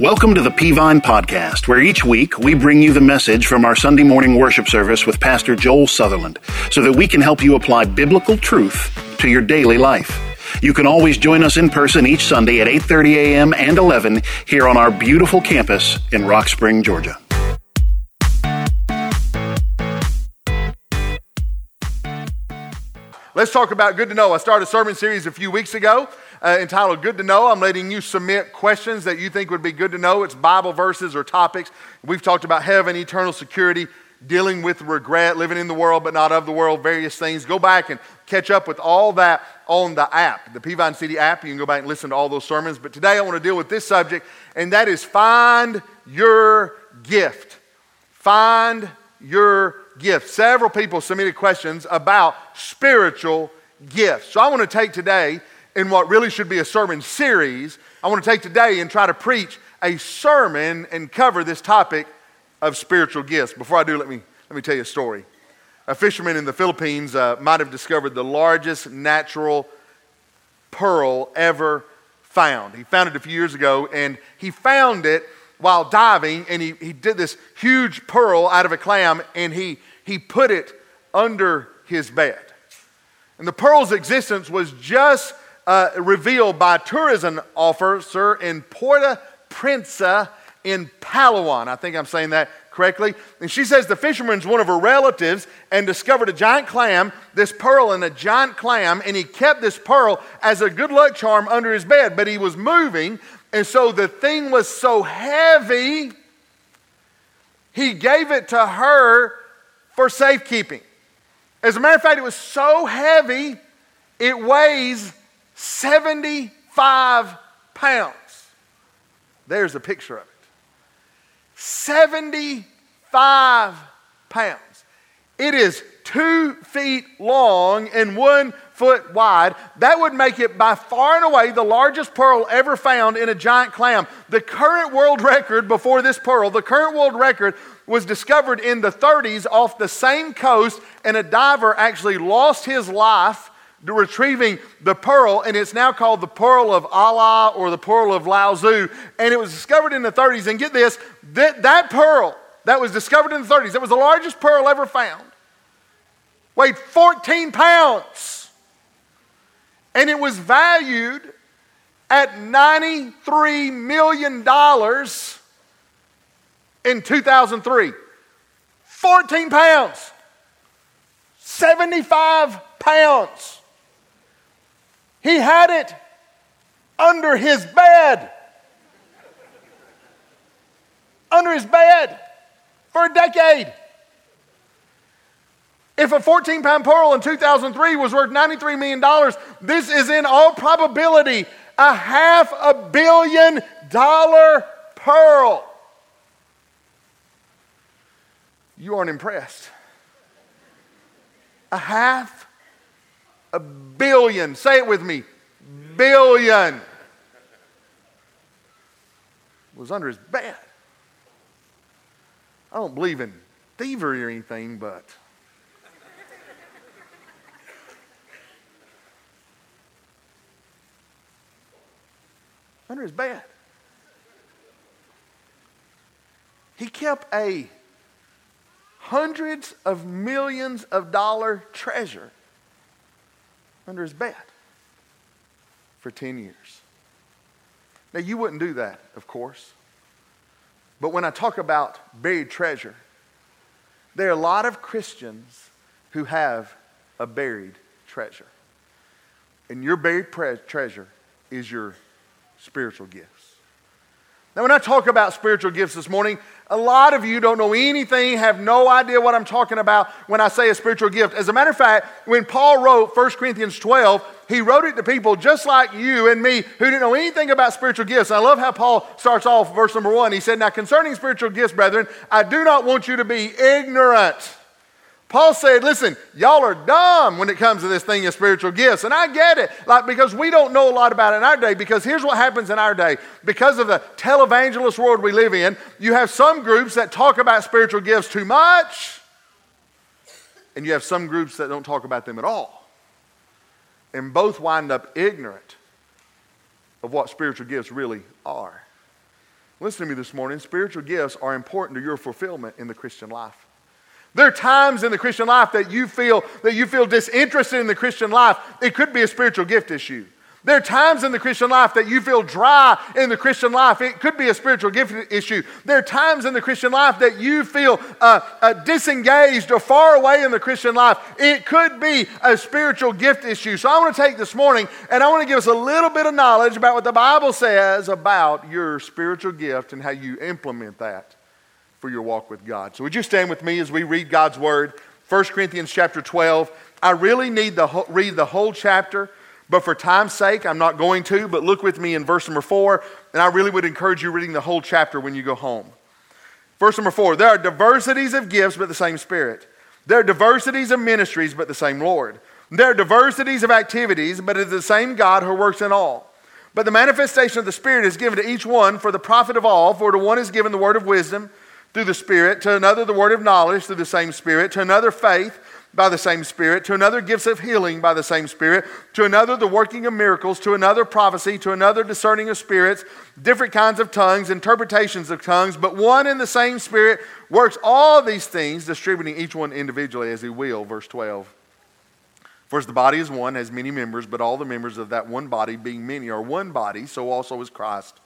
Welcome to the Peavine Podcast, where each week we bring you the message from our Sunday morning worship service with Pastor Joel Sutherland so that we can help you apply biblical truth to your daily life. You can always join us in person each Sunday at 8:30 a.m. and 11 here on our beautiful campus in Rock Spring, Georgia. Let's talk about good to know. I started a sermon series a few weeks ago uh, entitled Good to Know. I'm letting you submit questions that you think would be good to know. It's Bible verses or topics. We've talked about heaven, eternal security, dealing with regret, living in the world but not of the world, various things. Go back and catch up with all that on the app, the Peavine City app. You can go back and listen to all those sermons. But today I want to deal with this subject, and that is find your gift. Find your gift. Several people submitted questions about spiritual gifts. So I want to take today in what really should be a sermon series, I want to take today and try to preach a sermon and cover this topic of spiritual gifts. Before I do, let me, let me tell you a story. A fisherman in the Philippines uh, might have discovered the largest natural pearl ever found. He found it a few years ago, and he found it while diving, and he, he did this huge pearl out of a clam, and he, he put it under his bed. And the pearl's existence was just uh, revealed by tourism officer in Puerto Princesa in Palawan. I think I'm saying that correctly. And she says the fisherman's one of her relatives and discovered a giant clam, this pearl and a giant clam, and he kept this pearl as a good luck charm under his bed. But he was moving, and so the thing was so heavy, he gave it to her for safekeeping. As a matter of fact, it was so heavy, it weighs 75 pounds. There's a picture of it. 75 pounds. It is two feet long and one foot wide. That would make it by far and away the largest pearl ever found in a giant clam. The current world record before this pearl, the current world record was discovered in the 30s off the same coast, and a diver actually lost his life retrieving the pearl, and it's now called the Pearl of Allah or the Pearl of Lao Tzu. And it was discovered in the 30s. And get this that, that pearl that was discovered in the 30s, that was the largest pearl ever found, weighed 14 pounds. And it was valued at $93 million in 2003. 14 pounds, 75 pounds. He had it under his bed. Under his bed for a decade. If a 14 pound pearl in 2003 was worth $93 million, this is in all probability a half a billion dollar pearl. You aren't impressed. A half a billion. Say it with me. Billion. Was under his bed. I don't believe in thievery or anything, but. under his bed. He kept a hundreds of millions of dollar treasure under his bed for 10 years. Now, you wouldn't do that, of course. But when I talk about buried treasure, there are a lot of Christians who have a buried treasure. And your buried pre- treasure is your spiritual gifts. Now, when I talk about spiritual gifts this morning, a lot of you don't know anything, have no idea what I'm talking about when I say a spiritual gift. As a matter of fact, when Paul wrote 1 Corinthians 12, he wrote it to people just like you and me who didn't know anything about spiritual gifts. And I love how Paul starts off verse number one. He said, Now concerning spiritual gifts, brethren, I do not want you to be ignorant. Paul said, listen, y'all are dumb when it comes to this thing of spiritual gifts. And I get it, like, because we don't know a lot about it in our day. Because here's what happens in our day. Because of the televangelist world we live in, you have some groups that talk about spiritual gifts too much, and you have some groups that don't talk about them at all. And both wind up ignorant of what spiritual gifts really are. Listen to me this morning. Spiritual gifts are important to your fulfillment in the Christian life. There are times in the Christian life that you feel that you feel disinterested in the Christian life. It could be a spiritual gift issue. There are times in the Christian life that you feel dry in the Christian life. It could be a spiritual gift issue. There are times in the Christian life that you feel uh, uh, disengaged or far away in the Christian life. It could be a spiritual gift issue. So I want to take this morning and I want to give us a little bit of knowledge about what the Bible says about your spiritual gift and how you implement that for your walk with God. So would you stand with me as we read God's word? 1 Corinthians chapter 12. I really need to read the whole chapter. But for time's sake, I'm not going to, but look with me in verse number four, and I really would encourage you reading the whole chapter when you go home. Verse number four there are diversities of gifts, but the same Spirit. There are diversities of ministries, but the same Lord. There are diversities of activities, but it is the same God who works in all. But the manifestation of the Spirit is given to each one for the profit of all. For to one is given the word of wisdom through the Spirit, to another the word of knowledge through the same Spirit, to another faith by the same Spirit, to another gifts of healing by the same Spirit, to another the working of miracles, to another prophecy, to another discerning of spirits, different kinds of tongues, interpretations of tongues, but one and the same Spirit works all these things, distributing each one individually as he will. Verse 12. For as the body is one, has many members, but all the members of that one body, being many, are one body, so also is Christ.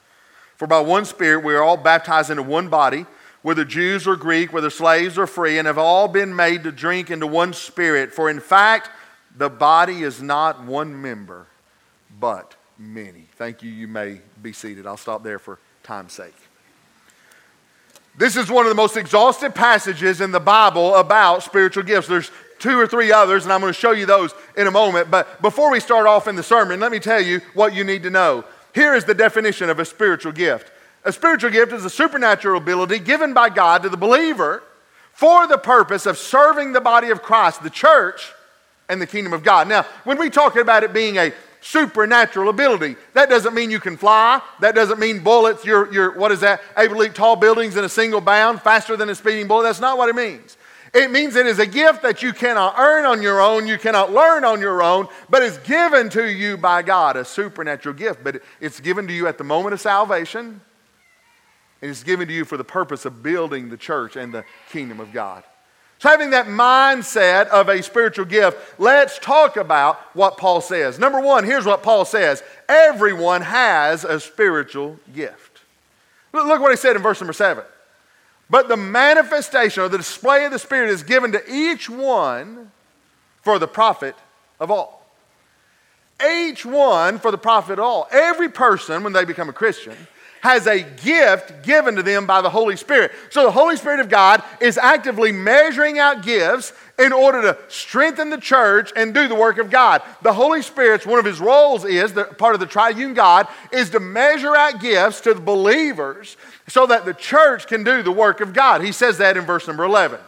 For by one Spirit we are all baptized into one body whether Jews or Greek, whether slaves or free, and have all been made to drink into one spirit. For in fact, the body is not one member, but many. Thank you. You may be seated. I'll stop there for time's sake. This is one of the most exhaustive passages in the Bible about spiritual gifts. There's two or three others, and I'm going to show you those in a moment. But before we start off in the sermon, let me tell you what you need to know. Here is the definition of a spiritual gift a spiritual gift is a supernatural ability given by God to the believer for the purpose of serving the body of Christ, the church, and the kingdom of God. Now, when we talk about it being a supernatural ability, that doesn't mean you can fly. That doesn't mean bullets, you're, you're what is that, able to leap tall buildings in a single bound faster than a speeding bullet. That's not what it means. It means it is a gift that you cannot earn on your own, you cannot learn on your own, but is given to you by God, a supernatural gift. But it's given to you at the moment of salvation and it's given to you for the purpose of building the church and the kingdom of God. So, having that mindset of a spiritual gift, let's talk about what Paul says. Number one, here's what Paul says everyone has a spiritual gift. Look what he said in verse number seven. But the manifestation or the display of the Spirit is given to each one for the profit of all. Each one for the profit of all. Every person, when they become a Christian, has a gift given to them by the Holy Spirit. So the Holy Spirit of God is actively measuring out gifts in order to strengthen the church and do the work of God. The Holy Spirit's one of his roles is, the, part of the triune God, is to measure out gifts to the believers so that the church can do the work of God. He says that in verse number 11.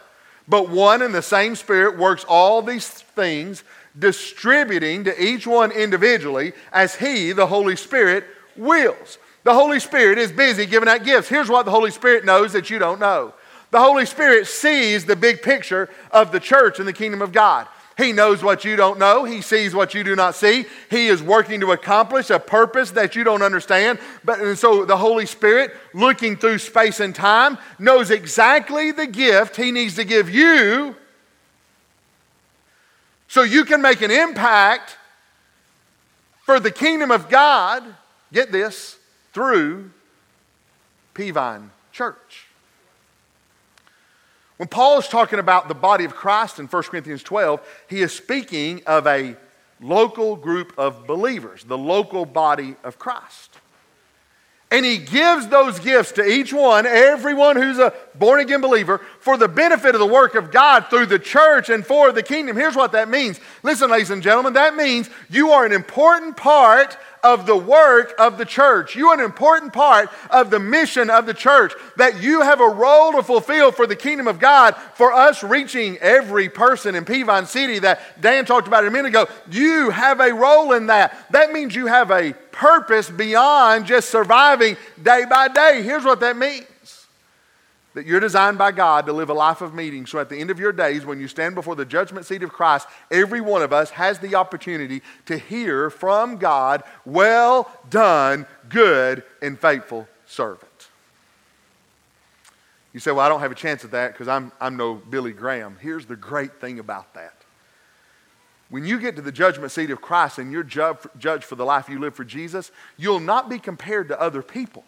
But one and the same Spirit works all these things, distributing to each one individually as He, the Holy Spirit, wills. The Holy Spirit is busy giving out gifts. Here's what the Holy Spirit knows that you don't know the Holy Spirit sees the big picture of the church and the kingdom of God. He knows what you don't know. He sees what you do not see. He is working to accomplish a purpose that you don't understand. But and so the Holy Spirit, looking through space and time, knows exactly the gift He needs to give you so you can make an impact for the kingdom of God. Get this through Peavine Church. When Paul is talking about the body of Christ in 1 Corinthians 12, he is speaking of a local group of believers, the local body of Christ. And he gives those gifts to each one, everyone who's a born again believer, for the benefit of the work of God through the church and for the kingdom. Here's what that means. Listen, ladies and gentlemen, that means you are an important part of the work of the church. You are an important part of the mission of the church. That you have a role to fulfill for the kingdom of God, for us reaching every person in Peavine City that Dan talked about a minute ago. You have a role in that. That means you have a purpose beyond just surviving day by day. Here's what that means that you're designed by God to live a life of meeting. So at the end of your days, when you stand before the judgment seat of Christ, every one of us has the opportunity to hear from God, well done, good and faithful servant. You say, Well, I don't have a chance at that because I'm, I'm no Billy Graham. Here's the great thing about that. When you get to the judgment seat of Christ and you're judged for the life you live for Jesus, you'll not be compared to other people.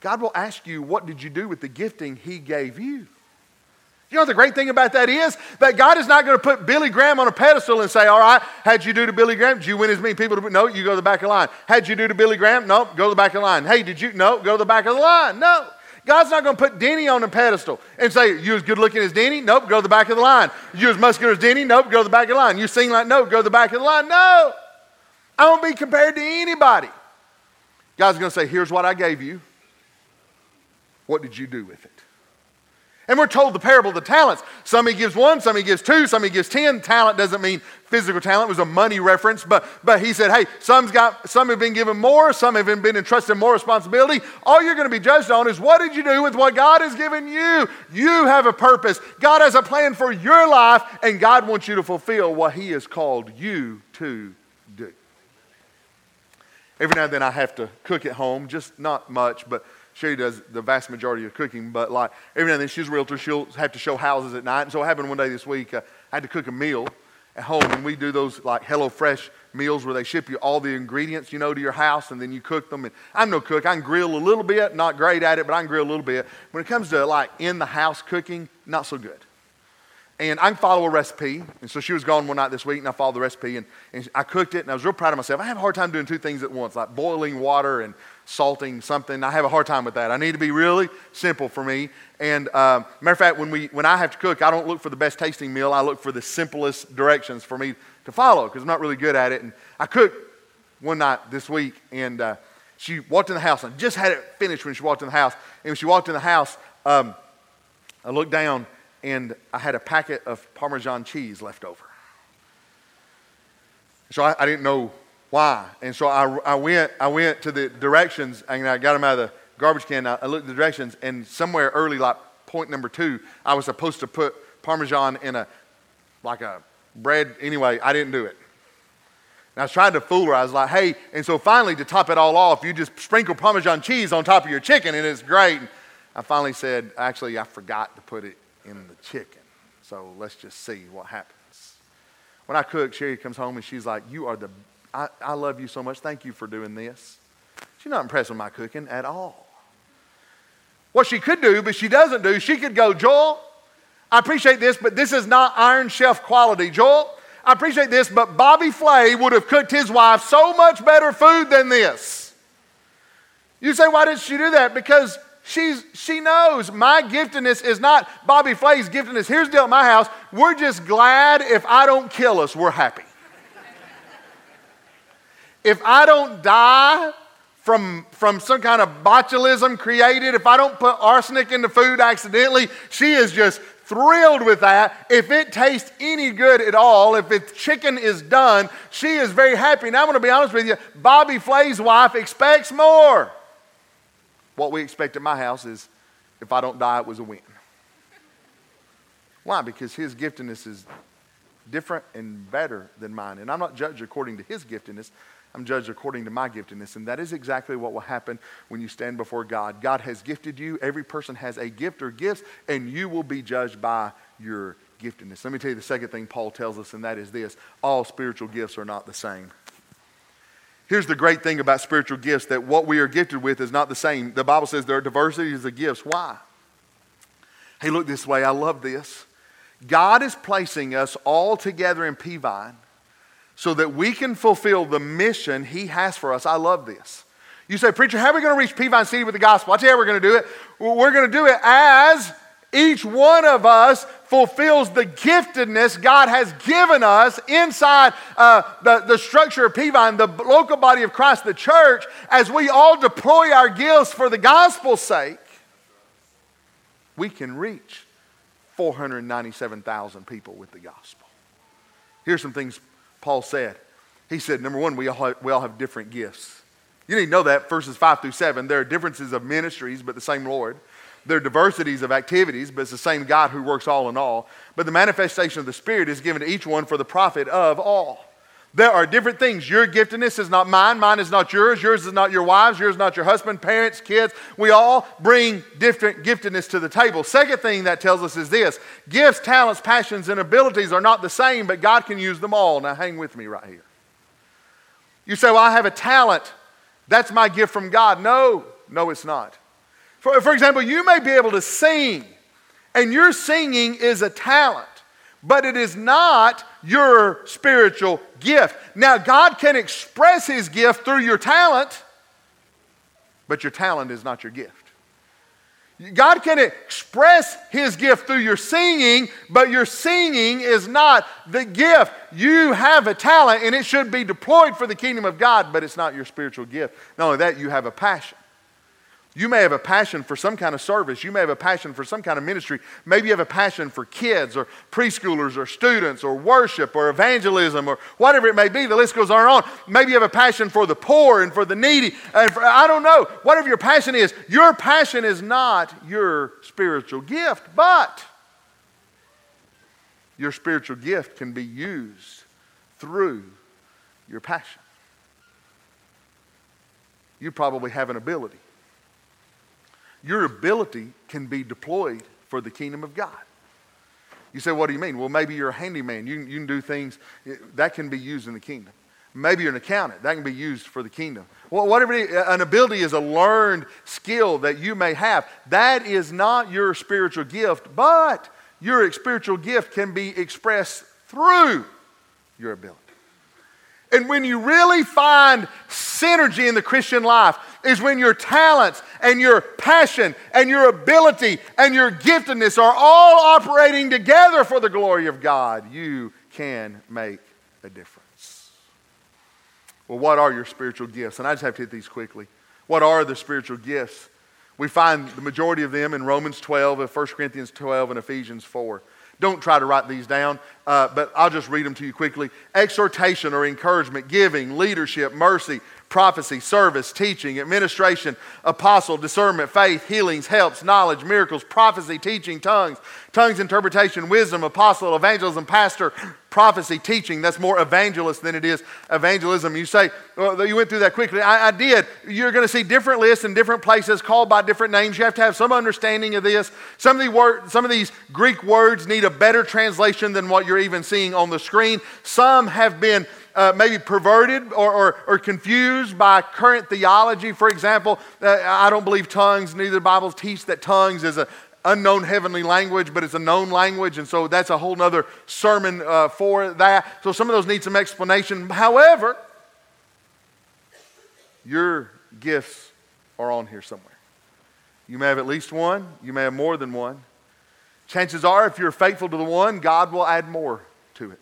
God will ask you, What did you do with the gifting He gave you? You know the great thing about that is? That God is not going to put Billy Graham on a pedestal and say, All right, how'd you do to Billy Graham? Did you win as many people to No, you go to the back of the line. How'd you do to Billy Graham? No, go to the back of the line. Hey, did you? No, go to the back of the line. No. God's not going to put Denny on a pedestal and say, You as good looking as Denny? Nope, go to the back of the line. You as muscular as Denny? Nope, go to the back of the line. You sing like, no, go to the back of the line. No. I won't be compared to anybody. God's going to say, Here's what I gave you. What did you do with it? And we're told the parable of the talents. Some he gives one, some he gives two, some he gives ten. Talent doesn't mean physical talent, it was a money reference. But, but he said, hey, some's got, some have been given more, some have been entrusted more responsibility. All you're going to be judged on is what did you do with what God has given you? You have a purpose. God has a plan for your life, and God wants you to fulfill what he has called you to do. Every now and then I have to cook at home, just not much, but Sherry does the vast majority of cooking, but like every now and then she's a realtor, she'll have to show houses at night. And so it happened one day this week, uh, I had to cook a meal at home, and we do those like Hello Fresh meals where they ship you all the ingredients, you know, to your house, and then you cook them. And I'm no cook. I can grill a little bit, not great at it, but I can grill a little bit. When it comes to like in the house cooking, not so good. And I can follow a recipe. And so she was gone one night this week, and I followed the recipe, and, and I cooked it, and I was real proud of myself. I have a hard time doing two things at once, like boiling water and salting something. I have a hard time with that. I need to be really simple for me. And uh, matter of fact, when, we, when I have to cook, I don't look for the best tasting meal. I look for the simplest directions for me to follow because I'm not really good at it. And I cooked one night this week, and uh, she walked in the house. I just had it finished when she walked in the house. And when she walked in the house, um, I looked down, and I had a packet of Parmesan cheese left over. So I, I didn't know why? And so I, I, went, I went to the directions and I got them out of the garbage can. I, looked at the directions, and somewhere early, like point number two, I was supposed to put Parmesan in a, like a bread. Anyway, I didn't do it. And I was trying to fool her. I was like, hey, and so finally, to top it all off, you just sprinkle Parmesan cheese on top of your chicken, and it's great. And I finally said, actually, I forgot to put it in the chicken. So let's just see what happens. When I cook, Sherry comes home and she's like, You are the I, I love you so much. Thank you for doing this. She's not impressed with my cooking at all. What she could do, but she doesn't do, she could go, Joel, I appreciate this, but this is not Iron Chef quality. Joel, I appreciate this, but Bobby Flay would have cooked his wife so much better food than this. You say, why did she do that? Because she's, she knows my giftedness is not Bobby Flay's giftedness. Here's the deal at my house. We're just glad if I don't kill us, we're happy. If I don't die from, from some kind of botulism created, if I don't put arsenic in the food accidentally, she is just thrilled with that. If it tastes any good at all, if the chicken is done, she is very happy. Now, I'm going to be honest with you Bobby Flay's wife expects more. What we expect at my house is if I don't die, it was a win. Why? Because his giftedness is different and better than mine. And I'm not judged according to his giftedness, I'm judged according to my giftedness. And that is exactly what will happen when you stand before God. God has gifted you. Every person has a gift or gifts, and you will be judged by your giftedness. Let me tell you the second thing Paul tells us, and that is this all spiritual gifts are not the same. Here's the great thing about spiritual gifts that what we are gifted with is not the same. The Bible says there are diversities of gifts. Why? Hey, look this way. I love this. God is placing us all together in Peavine so that we can fulfill the mission He has for us. I love this. You say, Preacher, how are we going to reach Peavine City with the gospel? I'll tell you how we're going to do it. We're going to do it as each one of us fulfills the giftedness God has given us inside uh, the, the structure of Peavine, the local body of Christ, the church, as we all deploy our gifts for the gospel's sake, we can reach 497,000 people with the gospel. Here's some things Paul said. He said, number one, we all have, we all have different gifts. You need to know that, verses 5 through 7. There are differences of ministries, but the same Lord. There are diversities of activities, but it's the same God who works all in all. But the manifestation of the Spirit is given to each one for the profit of all. There are different things. Your giftedness is not mine, mine is not yours, yours is not your wives, yours is not your husband, parents, kids. We all bring different giftedness to the table. Second thing that tells us is this gifts, talents, passions, and abilities are not the same, but God can use them all. Now, hang with me right here. You say, Well, I have a talent. That's my gift from God. No, no, it's not. For, for example, you may be able to sing, and your singing is a talent but it is not your spiritual gift. Now, God can express His gift through your talent, but your talent is not your gift. God can express His gift through your singing, but your singing is not the gift. You have a talent and it should be deployed for the kingdom of God, but it's not your spiritual gift. Not only that, you have a passion. You may have a passion for some kind of service. You may have a passion for some kind of ministry. Maybe you have a passion for kids or preschoolers or students or worship or evangelism or whatever it may be. The list goes on and on. Maybe you have a passion for the poor and for the needy. And for, I don't know. Whatever your passion is, your passion is not your spiritual gift, but your spiritual gift can be used through your passion. You probably have an ability your ability can be deployed for the kingdom of God. You say, what do you mean? Well, maybe you're a handyman. You, you can do things eh, that can be used in the kingdom. Maybe you're an accountant. That can be used for the kingdom. Well, whatever an ability is a learned skill that you may have. That is not your spiritual gift, but your spiritual gift can be expressed through your ability. And when you really find synergy in the Christian life, is when your talents and your passion and your ability and your giftedness are all operating together for the glory of God. You can make a difference. Well, what are your spiritual gifts? And I just have to hit these quickly. What are the spiritual gifts? We find the majority of them in Romans 12, 1 Corinthians 12, and Ephesians 4. Don't try to write these down, uh, but I'll just read them to you quickly. Exhortation or encouragement, giving, leadership, mercy, prophecy, service, teaching, administration, apostle, discernment, faith, healings, helps, knowledge, miracles, prophecy, teaching, tongues, tongues, interpretation, wisdom, apostle, evangelism, pastor, prophecy, teaching. That's more evangelist than it is evangelism. You say, well, you went through that quickly. I, I did. You're going to see different lists in different places called by different names. You have to have some understanding of this. Some of, the word, some of these Greek words need a better translation than what you're even seeing on the screen. Some have been uh, maybe perverted or, or, or, confused by current theology. For example, uh, I don't believe tongues, neither the Bible teach that tongues is an unknown heavenly language, but it's a known language, and so that's a whole other sermon uh, for that. So some of those need some explanation. However, your gifts are on here somewhere. You may have at least one, you may have more than one. Chances are, if you're faithful to the one, God will add more to it.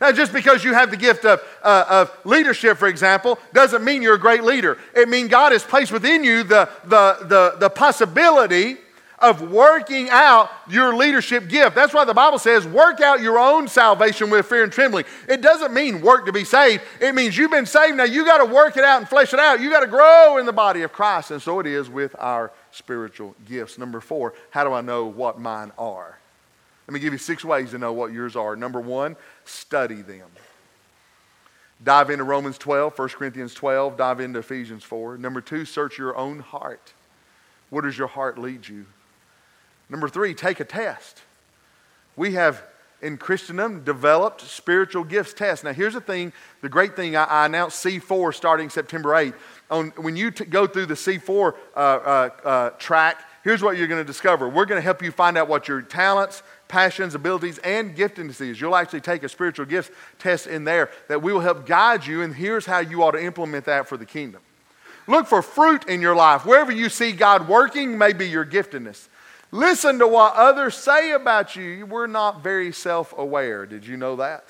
Now, just because you have the gift of, uh, of leadership, for example, doesn't mean you're a great leader. It means God has placed within you the, the, the, the possibility of working out your leadership gift. That's why the Bible says, work out your own salvation with fear and trembling. It doesn't mean work to be saved. It means you've been saved. Now you got to work it out and flesh it out. You got to grow in the body of Christ. And so it is with our spiritual gifts. Number four, how do I know what mine are? Let me give you six ways to know what yours are. Number one, study them. Dive into Romans 12, 1 Corinthians 12, dive into Ephesians 4. Number two, search your own heart. Where does your heart lead you? Number three, take a test. We have in Christendom developed spiritual gifts tests. Now, here's the thing the great thing I, I announced C4 starting September 8th. On, when you t- go through the C4 uh, uh, uh, track, here's what you're going to discover. We're going to help you find out what your talents, passions, abilities, and gifting is. You'll actually take a spiritual gifts test in there that we will help guide you, and here's how you ought to implement that for the kingdom. Look for fruit in your life. Wherever you see God working, may be your giftedness. Listen to what others say about you. We're not very self aware. Did you know that?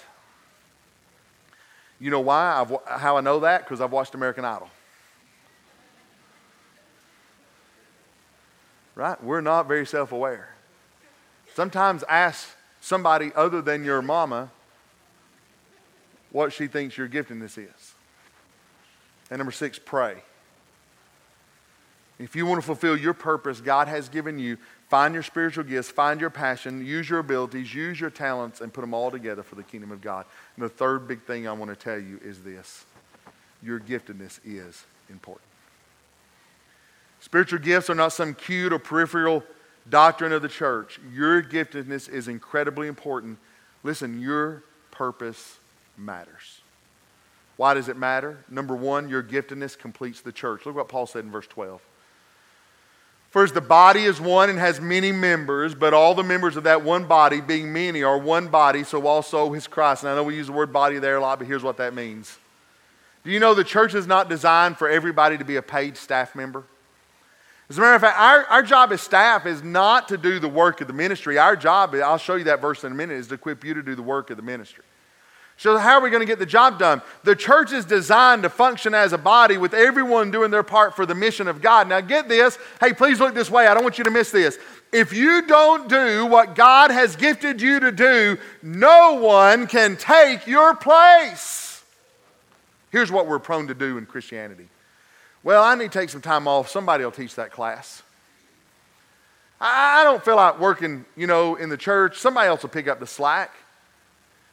You know why? I've, how I know that? Because I've watched American Idol. Right? We're not very self aware. Sometimes ask somebody other than your mama what she thinks your giftedness is. And number six, pray. If you want to fulfill your purpose God has given you, Find your spiritual gifts, find your passion, use your abilities, use your talents, and put them all together for the kingdom of God. And the third big thing I want to tell you is this your giftedness is important. Spiritual gifts are not some cute or peripheral doctrine of the church. Your giftedness is incredibly important. Listen, your purpose matters. Why does it matter? Number one, your giftedness completes the church. Look what Paul said in verse 12. For as the body is one and has many members, but all the members of that one body, being many, are one body, so also is Christ. And I know we use the word body there a lot, but here's what that means. Do you know the church is not designed for everybody to be a paid staff member? As a matter of fact, our, our job as staff is not to do the work of the ministry. Our job, I'll show you that verse in a minute, is to equip you to do the work of the ministry. So, how are we going to get the job done? The church is designed to function as a body with everyone doing their part for the mission of God. Now, get this. Hey, please look this way. I don't want you to miss this. If you don't do what God has gifted you to do, no one can take your place. Here's what we're prone to do in Christianity. Well, I need to take some time off. Somebody will teach that class. I don't feel like working, you know, in the church. Somebody else will pick up the slack.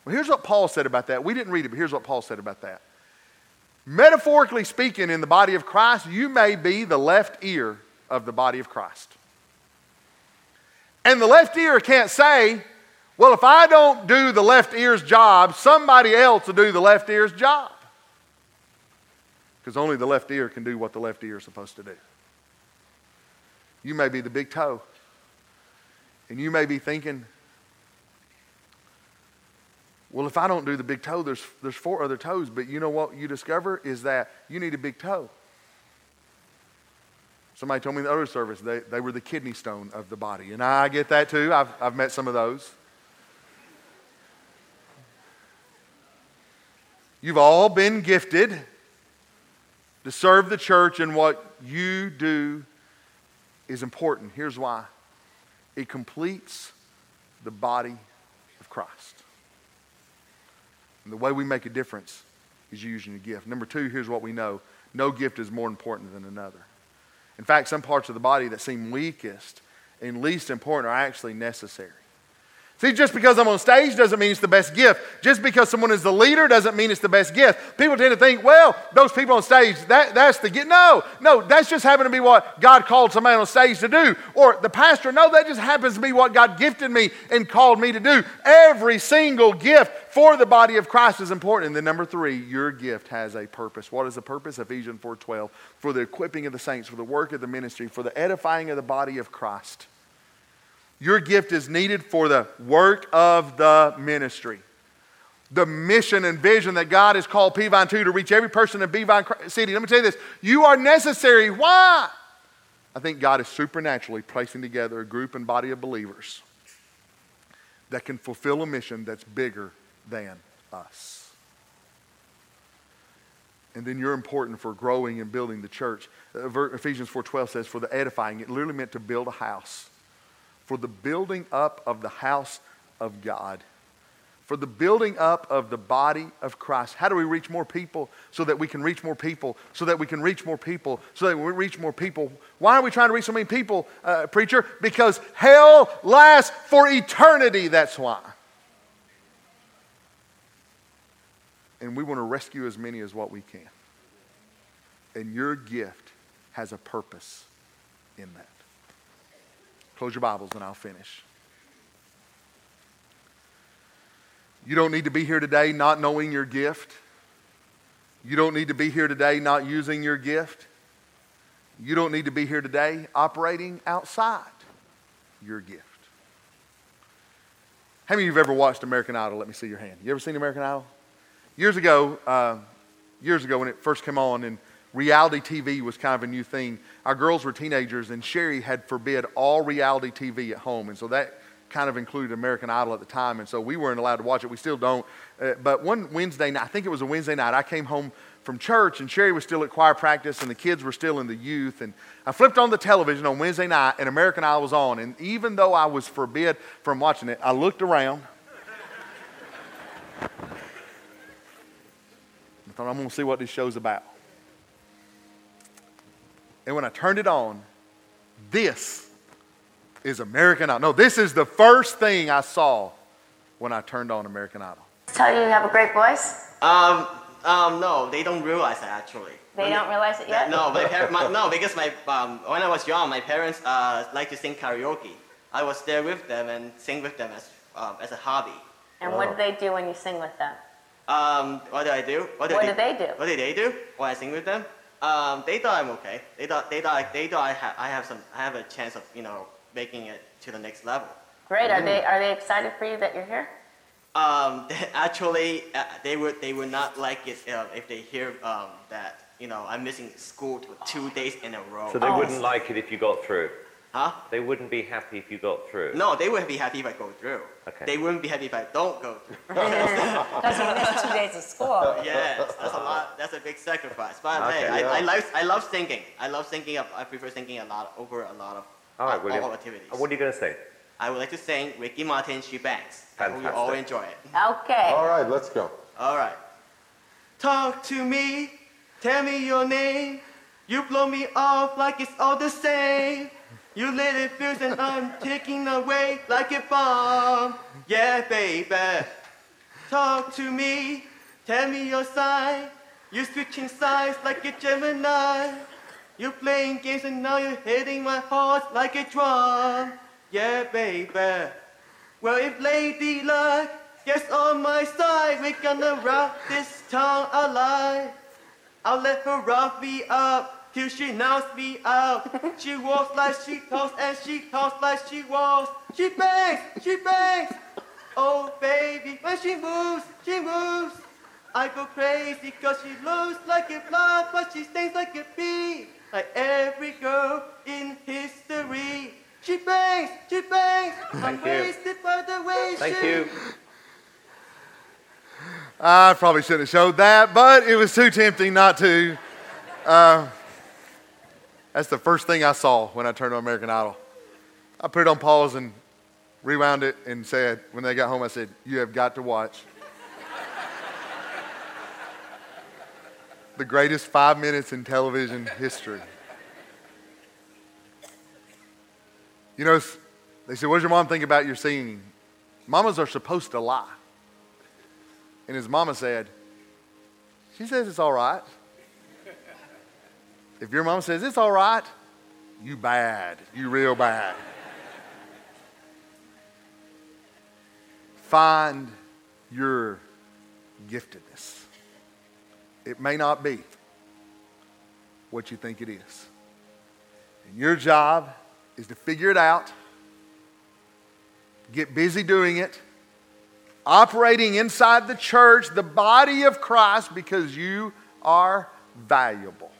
Well, here's what Paul said about that. We didn't read it, but here's what Paul said about that. Metaphorically speaking, in the body of Christ, you may be the left ear of the body of Christ. And the left ear can't say, well, if I don't do the left ear's job, somebody else will do the left ear's job. Because only the left ear can do what the left ear is supposed to do. You may be the big toe. And you may be thinking, well, if I don't do the big toe, there's, there's four other toes. But you know what you discover is that you need a big toe. Somebody told me in the other service they, they were the kidney stone of the body. And I get that too. I've, I've met some of those. You've all been gifted to serve the church, and what you do is important. Here's why it completes the body. And the way we make a difference is using a gift. Number two, here's what we know no gift is more important than another. In fact, some parts of the body that seem weakest and least important are actually necessary. See, just because I'm on stage doesn't mean it's the best gift. Just because someone is the leader doesn't mean it's the best gift. People tend to think, well, those people on stage, that, that's the gift. No, no, that's just happened to be what God called somebody on stage to do. Or the pastor, no, that just happens to be what God gifted me and called me to do. Every single gift for the body of Christ is important. And then number three, your gift has a purpose. What is the purpose? Ephesians 4.12, for the equipping of the saints, for the work of the ministry, for the edifying of the body of Christ. Your gift is needed for the work of the ministry. The mission and vision that God has called Peavine to to reach every person in Peavine City. Let me tell you this you are necessary. Why? I think God is supernaturally placing together a group and body of believers that can fulfill a mission that's bigger than us. And then you're important for growing and building the church. Uh, Ephesians 4:12 says for the edifying. It literally meant to build a house for the building up of the house of God, for the building up of the body of Christ. How do we reach more people so that we can reach more people, so that we can reach more people, so that we reach more people? Why are we trying to reach so many people, uh, preacher? Because hell lasts for eternity, that's why. And we want to rescue as many as what we can. And your gift has a purpose in that. Close your Bibles and I'll finish. You don't need to be here today not knowing your gift. You don't need to be here today not using your gift. You don't need to be here today operating outside your gift. How many of you have ever watched American Idol? Let me see your hand. You ever seen American Idol? Years ago, uh, years ago when it first came on, and reality TV was kind of a new thing. Our girls were teenagers, and Sherry had forbid all reality TV at home. And so that kind of included American Idol at the time. And so we weren't allowed to watch it. We still don't. Uh, but one Wednesday night, I think it was a Wednesday night, I came home from church, and Sherry was still at choir practice, and the kids were still in the youth. And I flipped on the television on Wednesday night, and American Idol was on. And even though I was forbid from watching it, I looked around. I thought, I'm going to see what this show's about. And when I turned it on, this is American Idol. No, this is the first thing I saw when I turned on American Idol. Tell you you have a great voice? Um, um, no, they don't realize that actually. They don't realize it yet? No, my, par- my no, because my um, when I was young, my parents uh, like to sing karaoke. I was there with them and sing with them as um, as a hobby. And what do they do when you sing with them? Um, what do I do? What did they do? they do? What do they do when I sing with them? Um, they thought I'm okay. They thought they thought they thought I have I have some I have a chance of you know making it to the next level. Great. Are they are they excited for you that you're here? Um, actually, uh, they would they would not like it uh, if they hear um, that you know I'm missing school for two days in a row. So they Oh. wouldn't like it if you got through. Huh? They wouldn't be happy if you got through. No, they wouldn't be happy if I go through. Okay. They wouldn't be happy if I don't go through. Because you missed two days of school. yes, that's a lot. That's a big sacrifice. But Okay, hey, yeah. I, I love I love singing. I love singing. I prefer singing a lot over a lot of All right, uh, William. all activities. What are you going to say? I would like to sing Ricky Martin, She Bangs. I hope you all enjoy it. Okay. All right, let's go. All right. Talk to me, tell me your name. You blow me off like it's all the same. You lit it fuse and I'm ticking away like a bomb. Yeah, baby. Talk to me, tell me your sign. You're switching sides like a Gemini. You're playing games and now you're hitting my heart like a drum. Yeah, baby. Well, if Lady Luck gets on my side, we're gonna rock this town alive. I'll let her rock me up till she knocks me out. She walks like she talks and she talks like she walks. She bangs, she bangs. Oh, baby, when she moves, she moves. I go crazy cause she looks like a fly, but she stings like a bee. Like every girl in history. She bangs, she bangs. I'm Thank you. wasted by the way Thank she you. I probably shouldn't have showed that, but it was too tempting not to. Uh, that's the first thing I saw when I turned on American Idol. I put it on pause and rewound it and said, when they got home, I said, You have got to watch the greatest five minutes in television history. You know, they said, What does your mom think about your singing? Mamas are supposed to lie. And his mama said, She says it's all right. If your mom says it's all right, you bad. You real bad. Find your giftedness. It may not be what you think it is. And your job is to figure it out, get busy doing it, operating inside the church, the body of Christ, because you are valuable.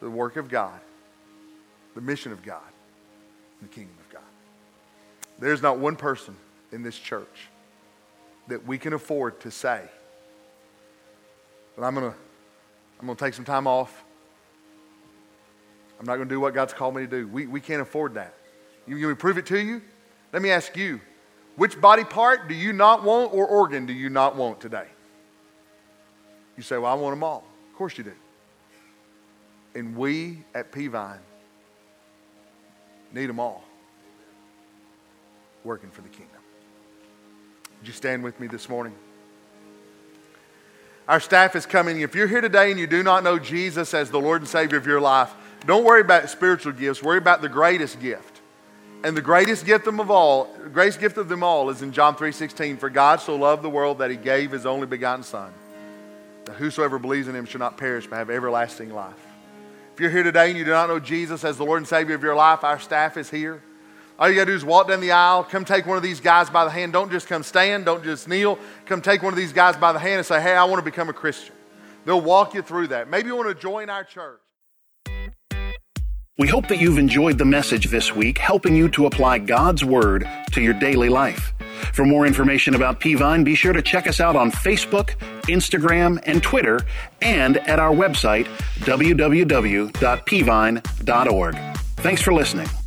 The work of God, the mission of God, the kingdom of God. There's not one person in this church that we can afford to say, well, I'm going to I'm going to take some time off. I'm not going to do what God's called me to do. We, we can't afford that. You, you prove it to you? Let me ask you which body part do you not want or organ do you not want today? You say, Well, I want them all. Of course you do. And we at Peavine need them all working for the kingdom. Would you stand with me this morning? Our staff is coming. If you're here today and you do not know Jesus as the Lord and Savior of your life, don't worry about spiritual gifts. Worry about the greatest gift. And the greatest gift of them all, greatest gift of them all is in John 3:16. For God so loved the world that he gave his only begotten Son, that whosoever believes in him shall not perish but have everlasting life. If you're here today and you do not know Jesus as the Lord and Savior of your life, our staff is here. All you got to do is walk down the aisle, come take one of these guys by the hand. Don't just come stand, don't just kneel. Come take one of these guys by the hand and say, Hey, I want to become a Christian. They'll walk you through that. Maybe you want to join our church. We hope that you've enjoyed the message this week, helping you to apply God's Word to your daily life. For more information about Peavine, be sure to check us out on Facebook, Instagram, and Twitter, and at our website, www.peavine.org. Thanks for listening.